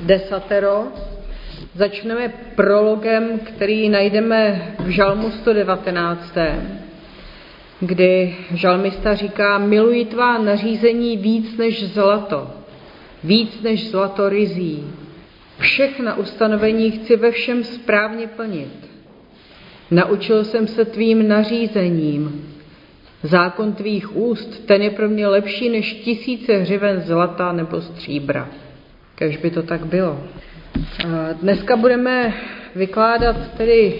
desatero. Začneme prologem, který najdeme v Žalmu 119, kdy žalmista říká, miluji tvá nařízení víc než zlato, víc než zlato rizí. Všechna ustanovení chci ve všem správně plnit. Naučil jsem se tvým nařízením. Zákon tvých úst, ten je pro mě lepší než tisíce hřiven zlata nebo stříbra. Kež by to tak bylo. Dneska budeme vykládat tedy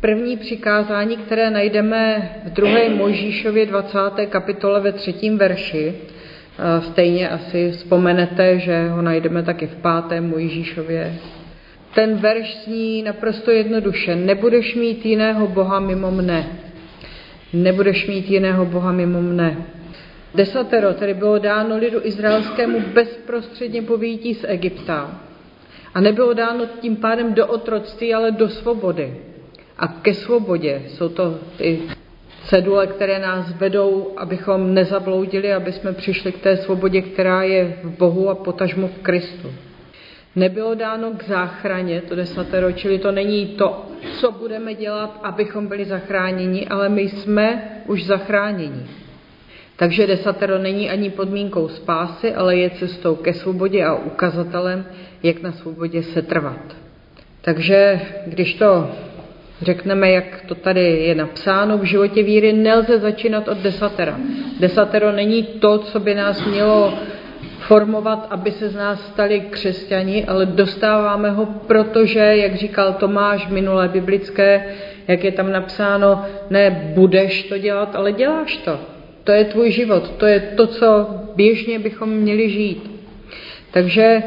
první přikázání, které najdeme v 2. Možíšově 20. kapitole ve třetím verši. Stejně asi vzpomenete, že ho najdeme taky v 5. Mojžíšově. Ten verš zní naprosto jednoduše. Nebudeš mít jiného Boha mimo mne. Nebudeš mít jiného Boha mimo mne. Desatero tedy bylo dáno lidu izraelskému bezprostředně po výjití z Egypta. A nebylo dáno tím pádem do otroctví, ale do svobody. A ke svobodě jsou to ty cedule, které nás vedou, abychom nezabloudili, aby jsme přišli k té svobodě, která je v Bohu a potažmo v Kristu. Nebylo dáno k záchraně, to desatero, čili to není to, co budeme dělat, abychom byli zachráněni, ale my jsme už zachráněni. Takže desatero není ani podmínkou spásy, ale je cestou ke svobodě a ukazatelem, jak na svobodě se trvat. Takže když to řekneme, jak to tady je napsáno, v životě víry nelze začínat od desatera. Desatero není to, co by nás mělo formovat, aby se z nás stali křesťani, ale dostáváme ho, protože, jak říkal Tomáš v minulé biblické, jak je tam napsáno, ne budeš to dělat, ale děláš to. To je tvůj život, to je to, co běžně bychom měli žít. Takže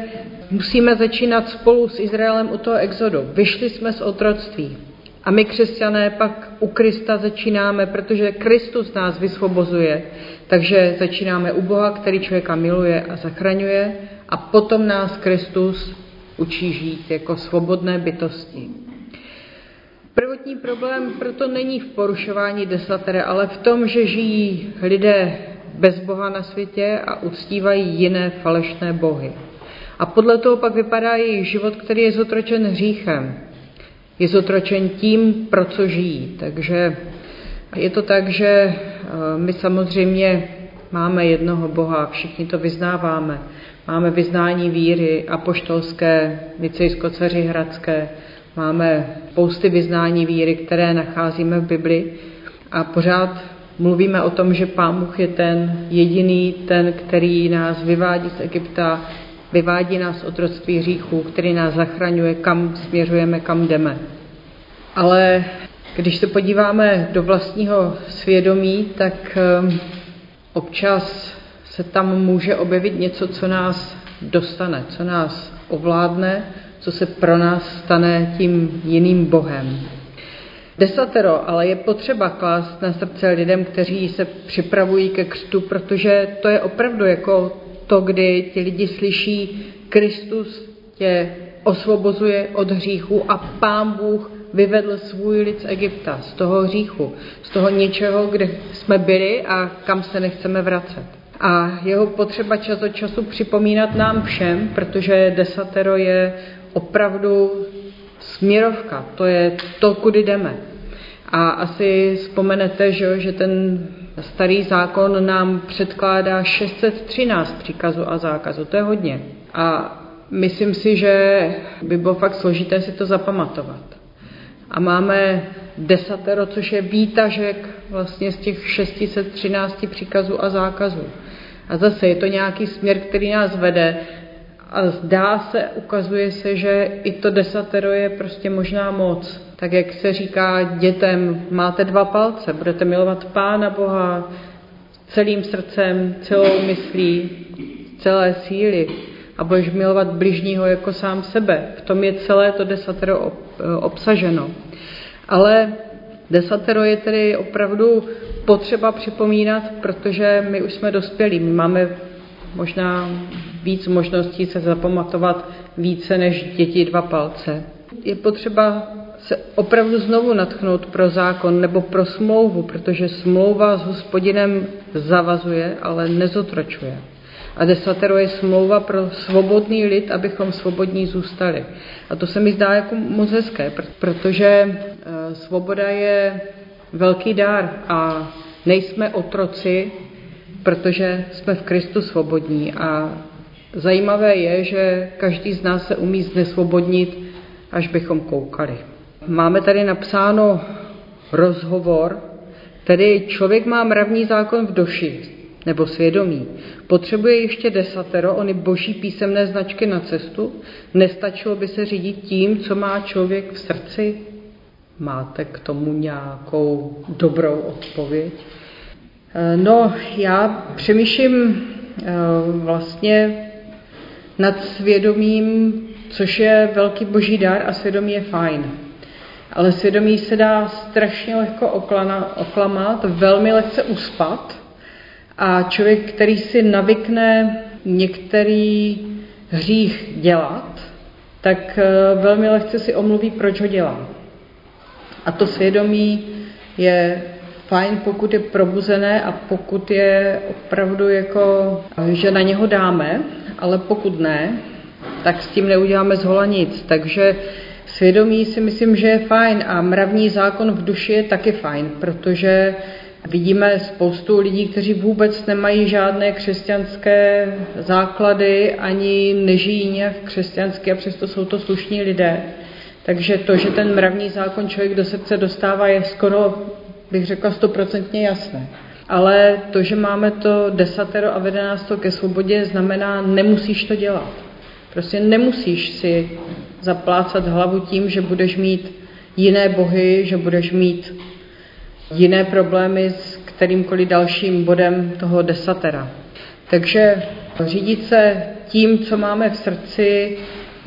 musíme začínat spolu s Izraelem u toho exodu. Vyšli jsme z otroctví. A my, křesťané, pak u Krista začínáme, protože Kristus nás vysvobozuje. Takže začínáme u Boha, který člověka miluje a zachraňuje, a potom nás Kristus učí žít jako svobodné bytosti. Prvotní problém proto není v porušování desatere, ale v tom, že žijí lidé bez Boha na světě a uctívají jiné falešné bohy. A podle toho pak vypadá jejich život, který je zotročen hříchem. Je zotročen tím, pro co žijí. Takže je to tak, že eh, my samozřejmě máme jednoho Boha, všichni to vyznáváme. Máme vyznání víry apoštolské, nicejsko-ceřihradské, máme spousty vyznání víry, které nacházíme v Bibli a pořád mluvíme o tom, že Pán Bůh je ten jediný, ten, který nás vyvádí z Egypta, vyvádí nás z otroctví hříchů, který nás zachraňuje, kam směřujeme, kam jdeme. Ale když se podíváme do vlastního svědomí, tak ehm, občas se tam může objevit něco, co nás dostane, co nás ovládne, co se pro nás stane tím jiným Bohem. Desatero ale je potřeba klást na srdce lidem, kteří se připravují ke křtu, protože to je opravdu jako to, kdy ti lidi slyší, Kristus tě osvobozuje od hříchu a Pán Bůh vyvedl svůj lid z Egypta, z toho hříchu, z toho něčeho, kde jsme byli a kam se nechceme vracet. A jeho potřeba čas od času připomínat nám všem, protože desatero je opravdu směrovka, to je to, kudy jdeme. A asi vzpomenete, že, ten starý zákon nám předkládá 613 příkazů a zákazů, to je hodně. A myslím si, že by bylo fakt složité si to zapamatovat. A máme desatero, což je výtažek vlastně z těch 613 příkazů a zákazů. A zase je to nějaký směr, který nás vede a zdá se, ukazuje se, že i to desatero je prostě možná moc. Tak jak se říká dětem, máte dva palce, budete milovat Pána Boha celým srdcem, celou myslí, celé síly a budeš milovat bližního jako sám sebe. V tom je celé to desatero obsaženo. Ale desatero je tedy opravdu potřeba připomínat, protože my už jsme dospělí. My máme možná víc možností se zapamatovat více než děti dva palce. Je potřeba se opravdu znovu natchnout pro zákon nebo pro smlouvu, protože smlouva s hospodinem zavazuje, ale nezotročuje. A desatero je smlouva pro svobodný lid, abychom svobodní zůstali. A to se mi zdá jako moc hezké, protože eh, svoboda je velký dar a nejsme otroci, protože jsme v Kristu svobodní. A zajímavé je, že každý z nás se umí znesvobodnit, až bychom koukali. Máme tady napsáno rozhovor, tedy člověk má mravní zákon v doši, nebo svědomí. Potřebuje ještě desatero, ony boží písemné značky na cestu? Nestačilo by se řídit tím, co má člověk v srdci? Máte k tomu nějakou dobrou odpověď? Eh, no, já přemýšlím eh, vlastně nad svědomím, což je velký boží dar a svědomí je fajn. Ale svědomí se dá strašně lehko oklamat, velmi lehce uspat a člověk, který si navykne některý hřích dělat, tak eh, velmi lehce si omluví, proč ho dělá. A to svědomí je fajn, pokud je probuzené a pokud je opravdu jako, že na něho dáme, ale pokud ne, tak s tím neuděláme zhola nic. Takže svědomí si myslím, že je fajn a mravní zákon v duši je taky fajn, protože vidíme spoustu lidí, kteří vůbec nemají žádné křesťanské základy ani nežijí nějak křesťansky a přesto jsou to slušní lidé. Takže to, že ten mravní zákon člověk do srdce dostává, je skoro, bych řekla, stoprocentně jasné. Ale to, že máme to desatero a vede ke svobodě, znamená, nemusíš to dělat. Prostě nemusíš si zaplácat hlavu tím, že budeš mít jiné bohy, že budeš mít jiné problémy s kterýmkoliv dalším bodem toho desatera. Takže řídit se tím, co máme v srdci,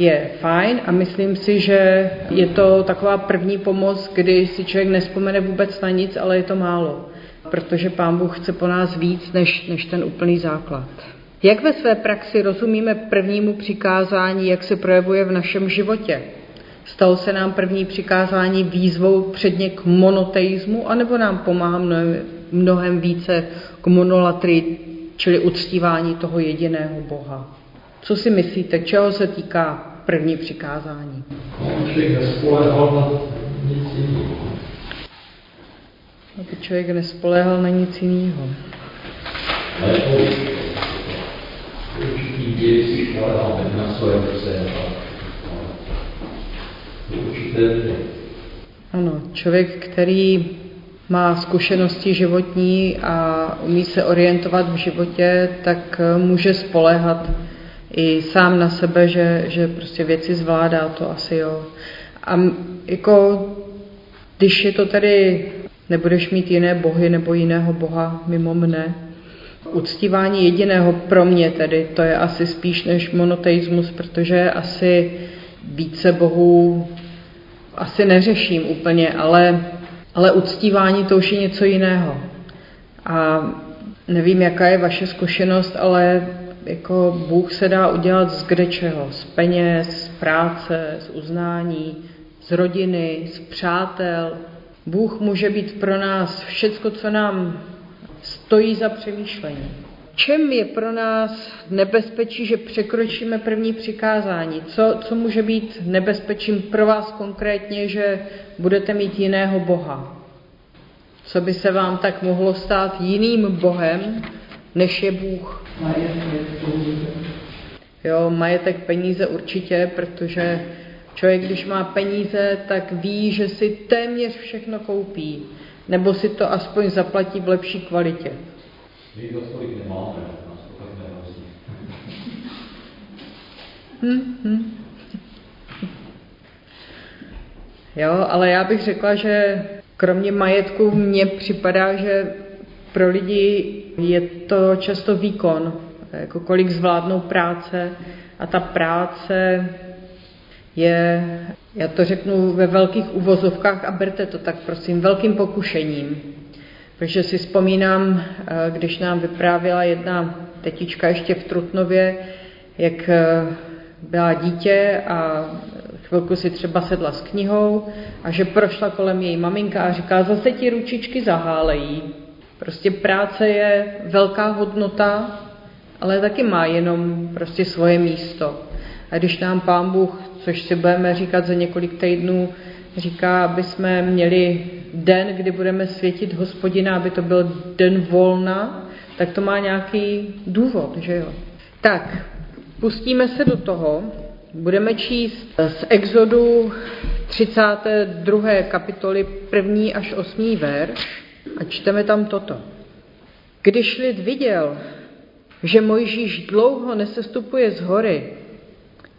je fajn a myslím si, že je to taková první pomoc, kdy si člověk nespomene vůbec na nic, ale je to málo, protože Pán Bůh chce po nás víc než, než ten úplný základ. Jak ve své praxi rozumíme prvnímu přikázání, jak se projevuje v našem životě? Stalo se nám první přikázání výzvou předně k monoteismu, anebo nám pomáhá mnohem, mnohem více k monolatrii, čili uctívání toho jediného Boha? Co si myslíte, čeho se týká první přikázání? Aby člověk nespoléhal na nic jiného. Ano, člověk, který má zkušenosti životní a umí se orientovat v životě, tak může spoléhat i sám na sebe, že, že prostě věci zvládá, to asi jo. A jako, když je to tedy, nebudeš mít jiné bohy nebo jiného boha mimo mne, uctívání jediného pro mě tedy, to je asi spíš než monoteismus, protože asi více bohů asi neřeším úplně, ale, ale uctívání to už je něco jiného. A nevím, jaká je vaše zkušenost, ale jako Bůh se dá udělat z kde čeho. Z peněz, z práce, z uznání, z rodiny, z přátel. Bůh může být pro nás všecko, co nám stojí za přemýšlení čem je pro nás nebezpečí, že překročíme první přikázání? Co, co může být nebezpečím pro vás konkrétně, že budete mít jiného Boha? Co by se vám tak mohlo stát jiným Bohem, než je Bůh? Jo, majetek, peníze určitě, protože člověk, když má peníze, tak ví, že si téměř všechno koupí, nebo si to aspoň zaplatí v lepší kvalitě. Hmm, hmm. Jo, ale já bych řekla, že kromě majetku mně připadá, že pro lidi je to často výkon, jako kolik zvládnou práce a ta práce je, já to řeknu ve velkých uvozovkách a berte to tak prosím, velkým pokušením. Takže si vzpomínám, eh, když nám vyprávěla jedna tetička ještě v Trutnově, jak eh, byla dítě a chvilku si třeba sedla s knihou a že prošla kolem její maminka a říká, zase ti ručičky zahálejí. Prostě práce je velká hodnota ale taky má jenom prostě svoje místo. A když nám Pán Bůh, což si budeme říkat za několik týdnů, říká, aby jsme měli den, kdy budeme světit hospodina, aby to byl den volna, tak to má nějaký důvod, že jo. Tak, pustíme se do toho, budeme číst z Exodu 32. kapitoly 1. až 8. verš a čteme tam toto. Když lid viděl, že Mojžíš dlouho nesestupuje z hory,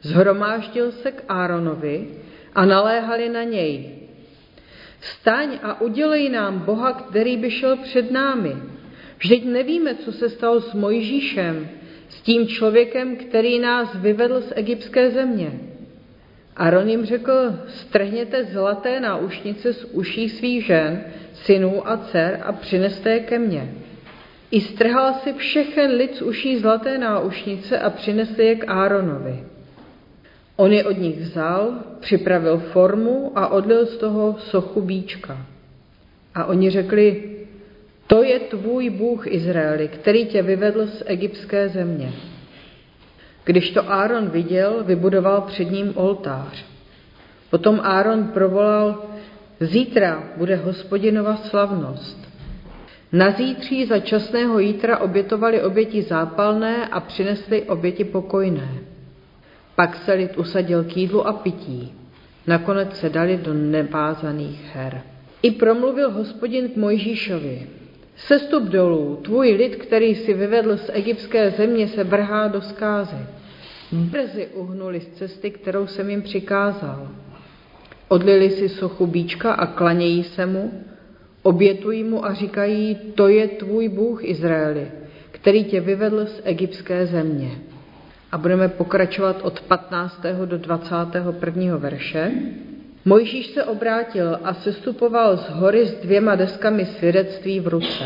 zhromáždil se k Áronovi a naléhali na něj. Staň a udělej nám Boha, který by šel před námi. Vždyť nevíme, co se stalo s Mojžíšem, s tím člověkem, který nás vyvedl z egyptské země. Aaron jim řekl, strhněte zlaté náušnice z uší svých žen, synů a dcer a přineste je ke mně. I strhal si všechen lid z uší zlaté náušnice a přinesl je k Áronovi. On je od nich vzal, připravil formu a odlil z toho sochu bíčka. A oni řekli, to je tvůj Bůh Izraeli, který tě vyvedl z egyptské země. Když to Áron viděl, vybudoval před ním oltář. Potom Áron provolal, zítra bude hospodinova slavnost. Na zítří za časného jítra obětovali oběti zápalné a přinesli oběti pokojné. Pak se lid usadil k jídlu a pití. Nakonec se dali do nevázaných her. I promluvil hospodin k Mojžíšovi. Sestup dolů, tvůj lid, který si vyvedl z egyptské země, se vrhá do skázy. Brzy uhnuli z cesty, kterou jsem jim přikázal. Odlili si sochu bíčka a klanějí se mu, obětují mu a říkají, to je tvůj Bůh Izraeli, který tě vyvedl z egyptské země. A budeme pokračovat od 15. do 21. verše. Mojžíš se obrátil a sestupoval z hory s dvěma deskami svědectví v ruce.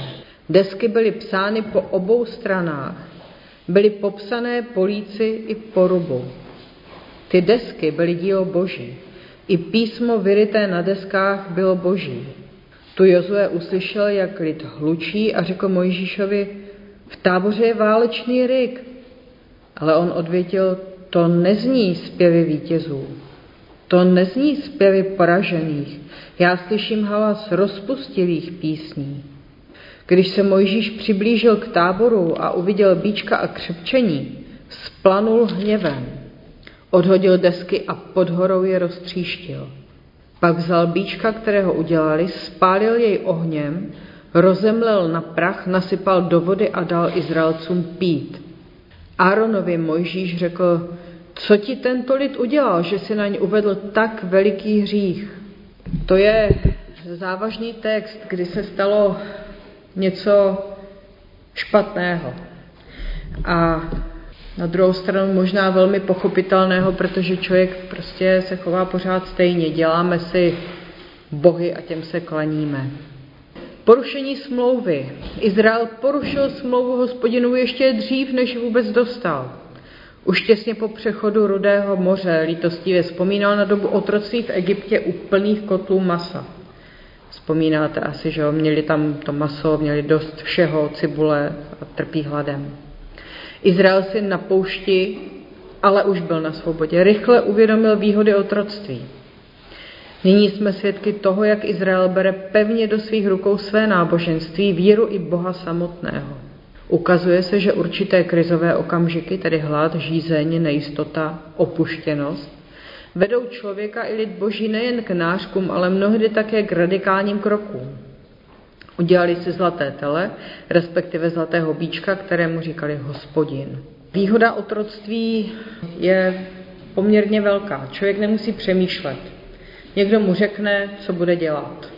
Desky byly psány po obou stranách. Byly popsané po líci i po rubu. Ty desky byly dílo boží. I písmo vyryté na deskách bylo boží. Tu Jozue uslyšel, jak lid hlučí a řekl Mojžíšovi, v táboře je válečný ryk. Ale on odvětil, to nezní zpěvy vítězů. To nezní zpěvy poražených. Já slyším hlas rozpustilých písní. Když se Mojžíš přiblížil k táboru a uviděl bíčka a křepčení, splanul hněvem. Odhodil desky a pod horou je roztříštil. Pak vzal bíčka, kterého udělali, spálil jej ohněm, rozemlel na prach, nasypal do vody a dal Izraelcům pít. Áronovi Mojžíš řekl, co ti tento lid udělal, že si na ně uvedl tak veliký hřích? To je závažný text, kdy se stalo něco špatného. A na druhou stranu možná velmi pochopitelného, protože člověk prostě se chová pořád stejně. Děláme si bohy a těm se klaníme. Porušení smlouvy. Izrael porušil smlouvu hospodinu ještě dřív, než vůbec dostal. Už těsně po přechodu Rudého moře lítostivě vzpomínal na dobu otroctví v Egyptě u plných kotlů masa. Vzpomínáte asi, že jo, měli tam to maso, měli dost všeho, cibule a trpí hladem. Izrael si na poušti, ale už byl na svobodě. Rychle uvědomil výhody otroctví. Nyní jsme svědky toho, jak Izrael bere pevně do svých rukou své náboženství, víru i Boha samotného. Ukazuje se, že určité krizové okamžiky, tedy hlad, žízeň, nejistota, opuštěnost, vedou člověka i lid boží nejen k nářkům, ale mnohdy také k radikálním krokům. Udělali si zlaté tele, respektive zlatého bíčka, kterému říkali hospodin. Výhoda otroctví je poměrně velká. Člověk nemusí přemýšlet. Někdo mu řekne, co bude dělat.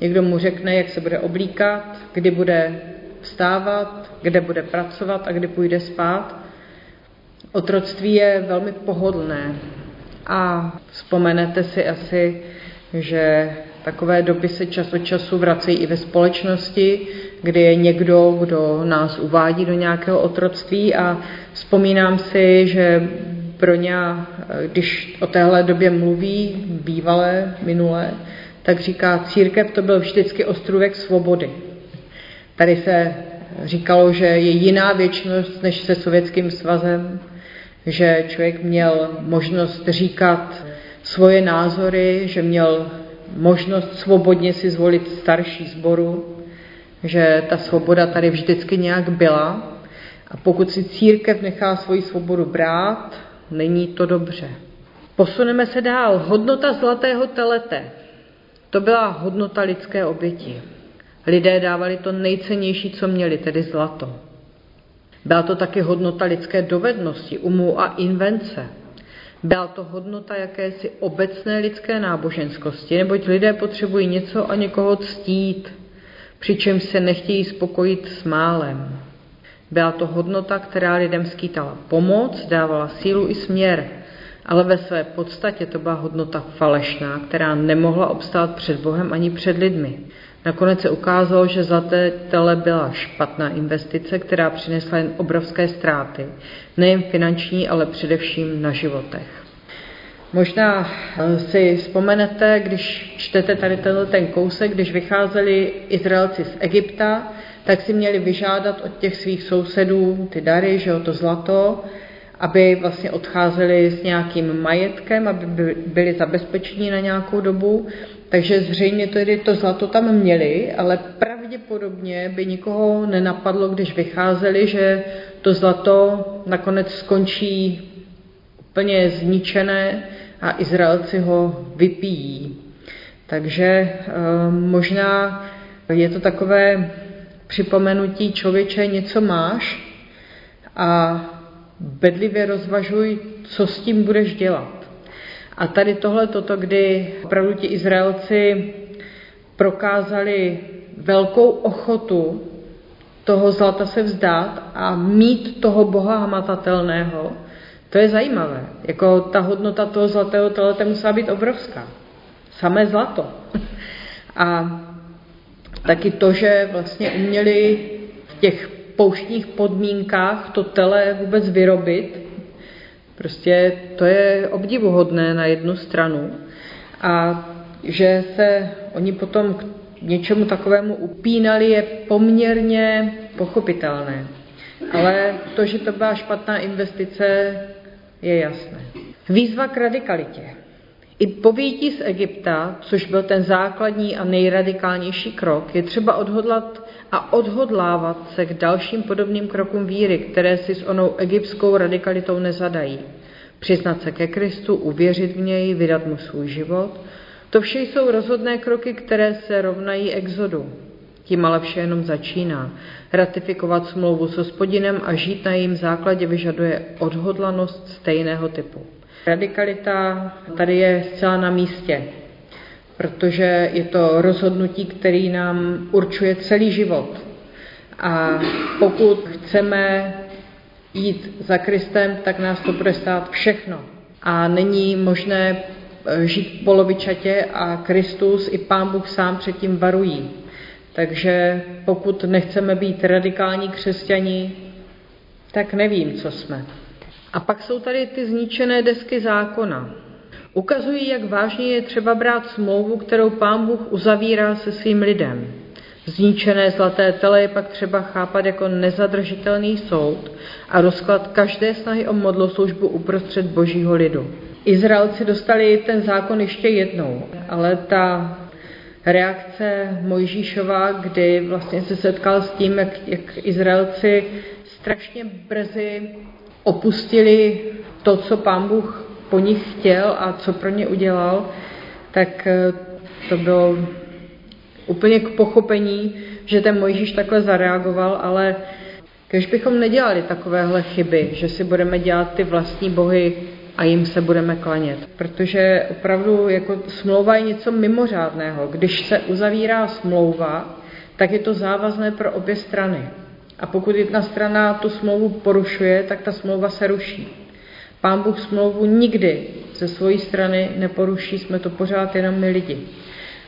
Někdo mu řekne, jak se bude oblíkat, kdy bude vstávat, kde bude pracovat a kdy půjde spát. Otroctví je velmi pohodlné. A vzpomenete si asi, že takové doby se čas od času vracejí i ve společnosti, kdy je někdo, kdo nás uvádí do nějakého otroctví a vzpomínám si, že pro ně, když o téhle době mluví, bývalé, minulé, tak říká, církev to byl vždycky ostrůvek svobody. Tady se říkalo, že je jiná věčnost než se Sovětským svazem, že člověk měl možnost říkat svoje názory, že měl možnost svobodně si zvolit starší sboru, že ta svoboda tady vždycky nějak byla a pokud si církev nechá svoji svobodu brát, není to dobře. Posuneme se dál. Hodnota zlatého telete. To byla hodnota lidské oběti. Lidé dávali to nejcennější, co měli, tedy zlato. Byla to taky hodnota lidské dovednosti, umu a invence. Byla to hodnota jakési obecné lidské náboženskosti, neboť lidé potřebují něco a někoho ctít, přičemž se nechtějí spokojit s málem. Byla to hodnota, která lidem skýtala pomoc, dávala sílu i směr, ale ve své podstatě to byla hodnota falešná, která nemohla obstát před Bohem ani před lidmi. Nakonec se ukázalo, že zlaté tele byla špatná investice, která přinesla jen obrovské ztráty, nejen finanční, ale především na životech. Možná eh, si vzpomenete, když čtete tady tenhle ten kousek, když vycházeli Izraelci z Egypta, tak si měli vyžádat od těch svých sousedů ty dary, že jo, to zlato, aby vlastně odcházeli s nějakým majetkem, aby byli zabezpečení na nějakou dobu. Takže zřejmě tedy to zlato tam měli, ale pravděpodobně by nikoho nenapadlo, když vycházeli, že to zlato nakonec skončí úplně zničené a Izraelci ho vypijí. Takže e, možná je to takové připomenutí člověče, něco máš a bedlivě rozvažuj, co s tím budeš dělat. A tady tohle toto, kdy opravdu ti Izraelci prokázali velkou ochotu toho zlata se vzdát a mít toho Boha hmatatelného, to je zajímavé. Jako ta hodnota toho zlatého telete musela být obrovská. Samé zlato. A taky to, že vlastně uměli v těch pouštních podmínkách to tele vůbec vyrobit, prostě to je obdivuhodné na jednu stranu. A že se oni potom k něčemu takovému upínali, je poměrně pochopitelné. Ale to, že to byla špatná investice, je jasné. Výzva k radikalitě. I po z Egypta, což byl ten základní a nejradikálnější krok, je třeba odhodlat a odhodlávat se k dalším podobným krokům víry, které si s onou egyptskou radikalitou nezadají. Přiznat se ke Kristu, uvěřit v něj, vydat mu svůj život. To vše jsou rozhodné kroky, které se rovnají exodu. Tím ale vše jenom začíná. Ratifikovat smlouvu s hospodinem a žít na jejím základě vyžaduje odhodlanost stejného typu. Radikalita tady je zcela na místě, protože je to rozhodnutí, který nám určuje celý život. A pokud chceme jít za Kristem, tak nás to bude stát všechno. A není možné eh, žít polovičatě a Kristus i Pán Bůh sám předtím varují. Takže pokud nechceme být radikální křesťani, tak nevím, co jsme. A pak jsou tady ty zničené desky zákona. Ukazují, jak vážně je třeba brát smlouvu, kterou pán Bůh uzavírá se svým lidem. Zničené zlaté tele je pak třeba chápat jako nezadržitelný soud a rozklad každé snahy o modloslužbu uprostřed božího lidu. Izraelci dostali ten zákon ještě jednou, ale ta reakce Mojžíšova, kdy vlastně se setkal s tím, jak, jak Izraelci strašně brzy opustili to, co pán Bůh po nich chtěl a co pro ně udělal, tak eh, to bylo úplně k pochopení, že ten Mojžíš takhle zareagoval, ale když bychom nedělali takovéhle chyby, že si budeme dělat ty vlastní bohy a jim se budeme klanět. Protože opravdu jako smlouva je něco mimořádného. Když se uzavírá smlouva, tak je to závazné pro obě strany. A pokud jedna strana tu smlouvu porušuje, tak ta smlouva se ruší. Pán Bůh smlouvu nikdy ze své strany neporuší, jsme to pořád jenom my lidi.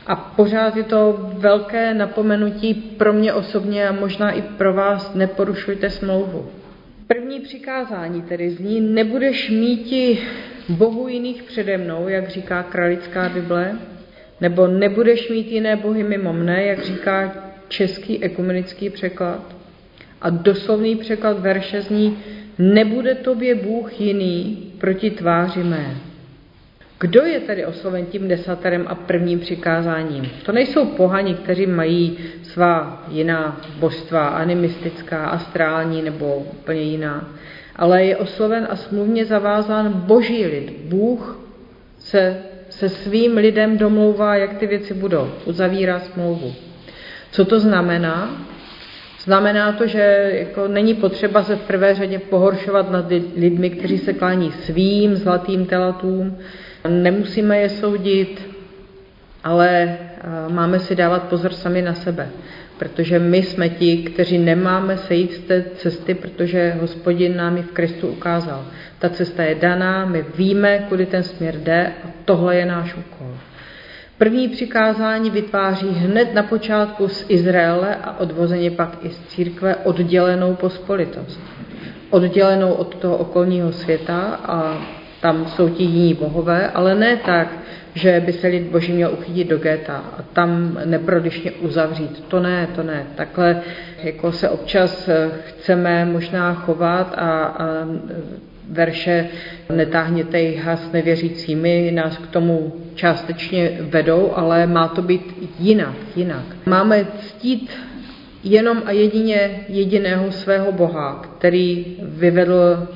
A pořád je to velké napomenutí pro mě osobně a možná i pro vás, neporušujte smlouvu. První přikázání tedy zní, nebudeš míti bohu jiných přede mnou, jak říká kralická Bible, nebo nebudeš mít jiné bohy mimo mne, jak říká český ekumenický překlad. A doslovný překlad verše zní, nebude tobě Bůh jiný proti tváři mé. Kdo je tedy osloven tím desaterem a prvním přikázáním? To nejsou pohani, kteří mají svá jiná božstva, animistická, astrální nebo úplně jiná, ale je osloven a smluvně zavázán boží lid. Bůh se se svým lidem domlouvá, jak ty věci budou, uzavírá smlouvu. Co to znamená? Znamená to, že jako není potřeba se v prvé řadě pohoršovat nad lidmi, kteří se klání svým zlatým telatům. Nemusíme je soudit, ale eh, máme si dávat pozor sami na sebe. Protože my jsme ti, kteří nemáme sejít z té cesty, protože hospodin nám ji v Kristu ukázal. Ta cesta je daná, my víme, kudy ten směr jde a tohle je náš úkol. První přikázání vytváří hned na počátku z Izraele a odvozeně pak i z církve oddělenou pospolitost. Oddělenou od toho okolního světa a tam jsou ti jiní bohové, ale ne tak, že by se lid boží měl uchytit do geta a tam neprodyšně uzavřít. To ne, to ne. Takhle jako se občas chceme možná chovat a, a verše netáhněte jich s nevěřícími, nás k tomu částečně vedou, ale má to být jinak, jinak. Máme ctít jenom a jedině jediného svého Boha, který vyvedl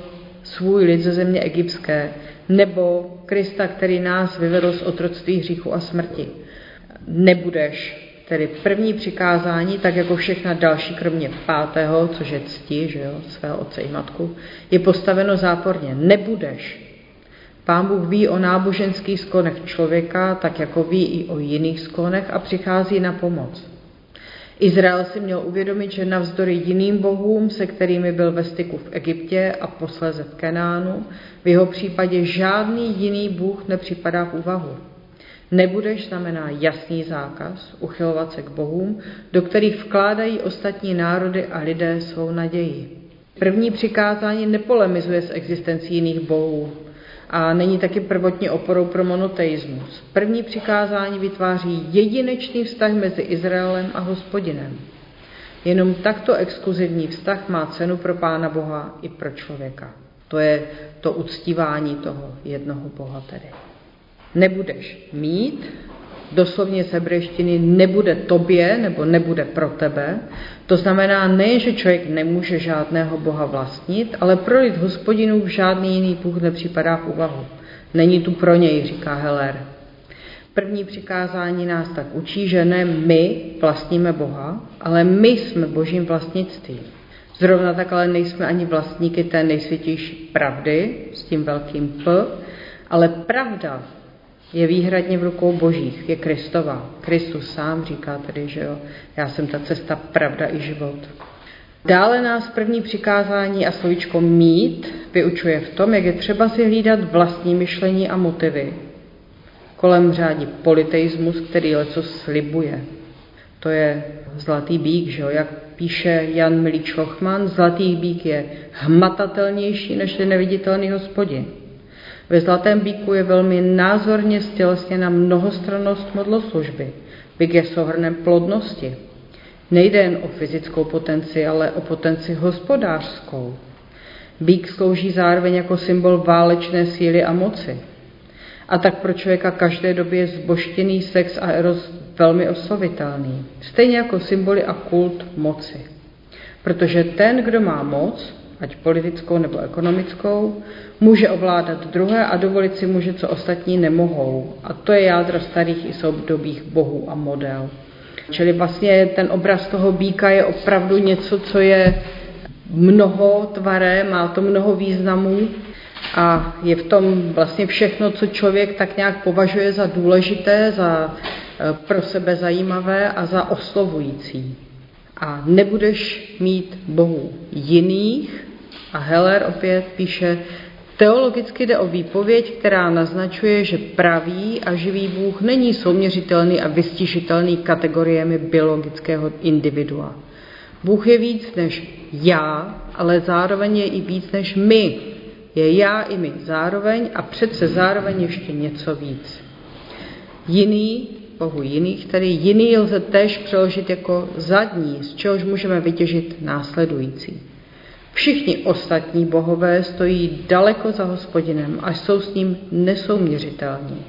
svůj lid ze země egyptské, nebo Krista, který nás vyvedl z otroctví hříchu a smrti. Nebudeš Tedy první přikázání, tak jako všechna další, kromě pátého, což je cti, že jo, svého otce i matku, je postaveno záporně. Nebudeš. Pán Bůh ví o náboženských sklonech člověka, tak jako ví i o jiných sklonech a přichází na pomoc. Izrael si měl uvědomit, že navzdory jiným bohům, se kterými byl ve styku v Egyptě a posléze v Kenánu, v jeho případě žádný jiný bůh nepřipadá v úvahu. Nebudeš znamená jasný zákaz uchylovat se k bohům, do kterých vkládají ostatní národy a lidé svou naději. První přikázání nepolemizuje s existencí jiných bohů a není taky prvotní oporou pro monoteismus. První přikázání vytváří jedinečný vztah mezi Izraelem a hospodinem. Jenom takto exkluzivní vztah má cenu pro Pána Boha i pro člověka. To je to uctívání toho jednoho Boha tedy nebudeš mít, doslovně z hebrejštiny nebude tobě nebo nebude pro tebe. To znamená ne, že člověk nemůže žádného boha vlastnit, ale pro lid hospodinů žádný jiný bůh nepřipadá v úvahu. Není tu pro něj, říká Heller. První přikázání nás tak učí, že ne my vlastníme Boha, ale my jsme božím vlastnictvím. Zrovna tak ale nejsme ani vlastníky té nejsvětější pravdy s tím velkým P, ale pravda je výhradně v rukou božích, je Kristova. Kristus sám říká tedy, že jo, já jsem ta cesta, pravda i život. Dále nás první přikázání a slovíčko mít vyučuje v tom, jak je třeba si hlídat vlastní myšlení a motivy. Kolem řádí politeismus, který leco slibuje. To je zlatý bík, že jo? jak píše Jan Milíč Lochman, zlatý bík je hmatatelnější než neviditelný hospodin. Ve Zlatém bíku je velmi názorně stělesněna mnohostrannost modloslužby. Bík je souhrnem plodnosti. Nejde jen o fyzickou potenci, ale o potenci hospodářskou. Bík slouží zároveň jako symbol válečné síly a moci. A tak pro člověka každé době je zboštěný sex a eros velmi oslovitelný. Stejně jako symboly a kult moci. Protože ten, kdo má moc, ať politickou nebo ekonomickou, může ovládat druhé a dovolit si může, co ostatní nemohou. A to je jádro starých i soudobých bohů a model. Čili vlastně ten obraz toho býka je opravdu něco, co je mnoho tvaré, má to mnoho významů a je v tom vlastně všechno, co člověk tak nějak považuje za důležité, za eh, pro sebe zajímavé a za oslovující. A nebudeš mít bohů jiných, a Heller opět píše, Teologicky jde o výpověď, která naznačuje, že pravý a živý Bůh není souměřitelný a vystižitelný kategoriemi biologického individua. Bůh je víc než já, ale zároveň je i víc než my. Je já i my zároveň a přece zároveň ještě něco víc. Jiný bohu jiných, tedy jiný lze též přeložit jako zadní, z čehož můžeme vytěžit následující. Všichni ostatní bohové stojí daleko za hospodinem a jsou s ním nesouměřitelní.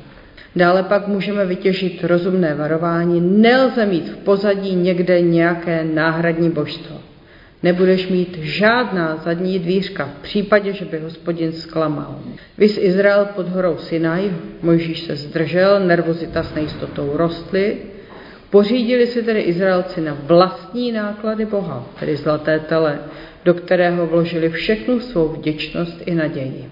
Dále pak můžeme vytěžit rozumné varování. Nelze mít v pozadí někde nějaké náhradní božstvo. Nebudeš mít žádná zadní dvířka v případě, že by hospodin zklamal. Vys Izrael pod horou Sinaj, Mojžíš se zdržel, nervozita s nejistotou rostly, Pořídili si tedy Izraelci na vlastní náklady Boha, tedy zlaté tele, do kterého vložili všechnu svou vděčnost i naději.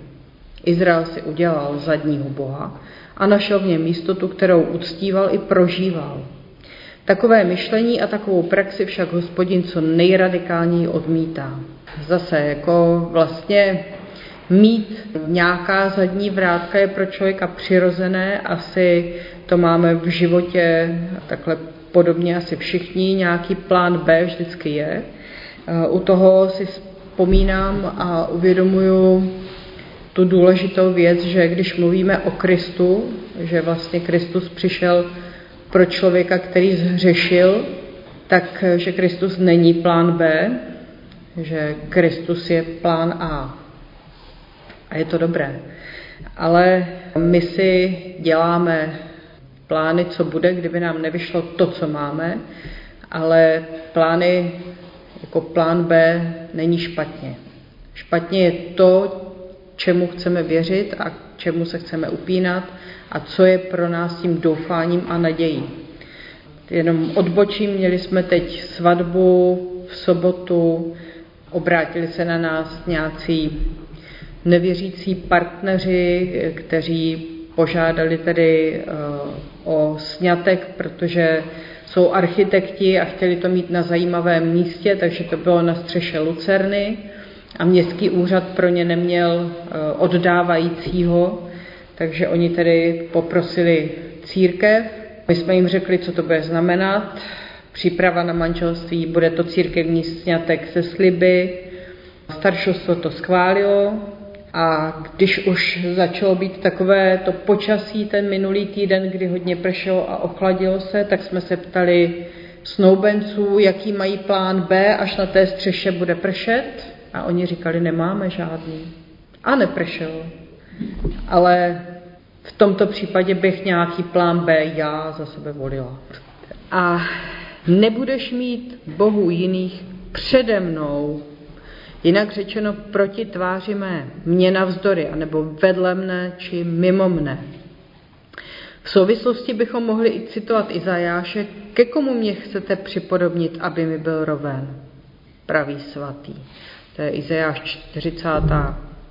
Izrael si udělal zadního Boha a našel v něm jistotu, kterou uctíval i prožíval. Takové myšlení a takovou praxi však hospodin co nejradikálněji odmítá. Zase jako vlastně mít nějaká zadní vrátka je pro člověka přirozené, asi to máme v životě takhle podobně asi všichni, nějaký plán B vždycky je. U toho si vzpomínám a uvědomuju tu důležitou věc, že když mluvíme o Kristu, že vlastně Kristus přišel pro člověka, který zhřešil, tak že Kristus není plán B, že Kristus je plán A. A je to dobré. Ale my si děláme plány, co bude, kdyby nám nevyšlo to, co máme, ale plány jako plán B není špatně. Špatně je to, čemu chceme věřit a čemu se chceme upínat a co je pro nás tím doufáním a nadějí. Jenom odbočím, měli jsme teď svatbu v sobotu, obrátili se na nás nějací nevěřící partneři, kteří požádali tedy eh, o snětek, protože jsou architekti a chtěli to mít na zajímavém místě, takže to bylo na střeše Lucerny a městský úřad pro ně neměl eh, oddávajícího, takže oni tedy poprosili církev. My jsme jim řekli, co to bude znamenat. Příprava na manželství, bude to církevní snětek se sliby. Staršostvo to schválilo, a když už začalo být takové to počasí ten minulý týden, kdy hodně pršelo a ochladilo se, tak jsme se ptali snoubenců, jaký mají plán B, až na té střeše bude pršet. A oni říkali, nemáme žádný. A nepršelo. Ale v tomto případě bych nějaký plán B já za sebe volila. A nebudeš mít bohů jiných přede mnou, Jinak řečeno proti tváři mé, mě navzdory, anebo vedle mne či mimo mne. V souvislosti bychom mohli i citovat Izajáše, ke komu mě chcete připodobnit, aby mi byl roven, pravý svatý. To je Izajáš 40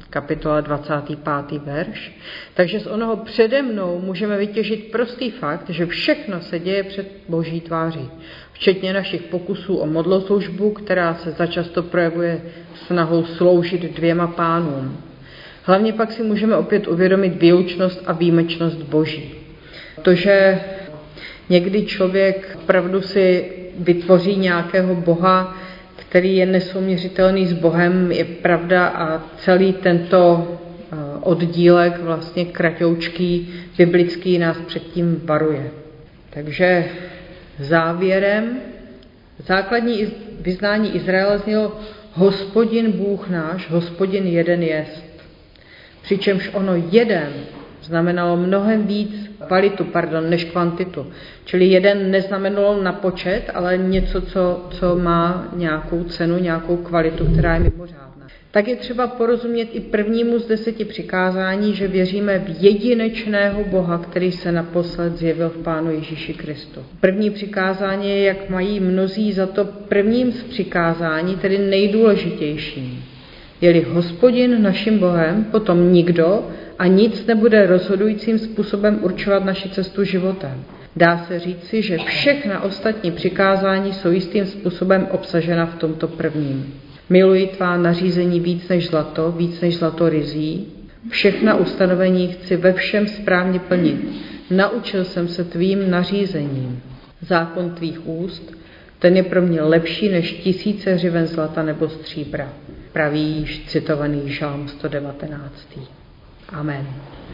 kapitola 25. verš. Takže z onoho přede mnou můžeme vytěžit prostý fakt, že všechno se děje před boží tváří, včetně našich pokusů o modloslužbu, která se začasto projevuje snahou sloužit dvěma pánům. Hlavně pak si můžeme opět uvědomit výlučnost a výjimečnost boží. To, že někdy člověk pravdu si vytvoří nějakého boha, který je nesouměřitelný s Bohem, je pravda a celý tento eh, oddílek, vlastně kratoučký, biblický, nás předtím varuje. Takže závěrem základní vyznání Izraela znělo hospodin Bůh náš, hospodin jeden jest. Přičemž ono jeden znamenalo mnohem víc kvalitu, pardon, než kvantitu. Čili jeden neznamenalo na počet, ale něco, co, co má nějakou cenu, nějakou kvalitu, která je mimořádná. Tak je třeba porozumět i prvnímu z deseti přikázání, že věříme v jedinečného Boha, který se naposled zjevil v Pánu Ježíši Kristu. První přikázání je, jak mají mnozí za to prvním z přikázání, tedy nejdůležitějším. Je-li hospodin naším Bohem, potom nikdo a nic nebude rozhodujícím způsobem určovat naši cestu životem. Dá se říci, že všechna ostatní přikázání jsou jistým způsobem obsažena v tomto prvním. Miluji tvá nařízení víc než zlato, víc než zlato rizí. Všechna ustanovení chci ve všem správně plnit. Naučil jsem se tvým nařízením. Zákon tvých úst, ten je pro mě lepší než tisíce hřiven zlata nebo stříbra. Praví již citovaný žálm 119. Amen.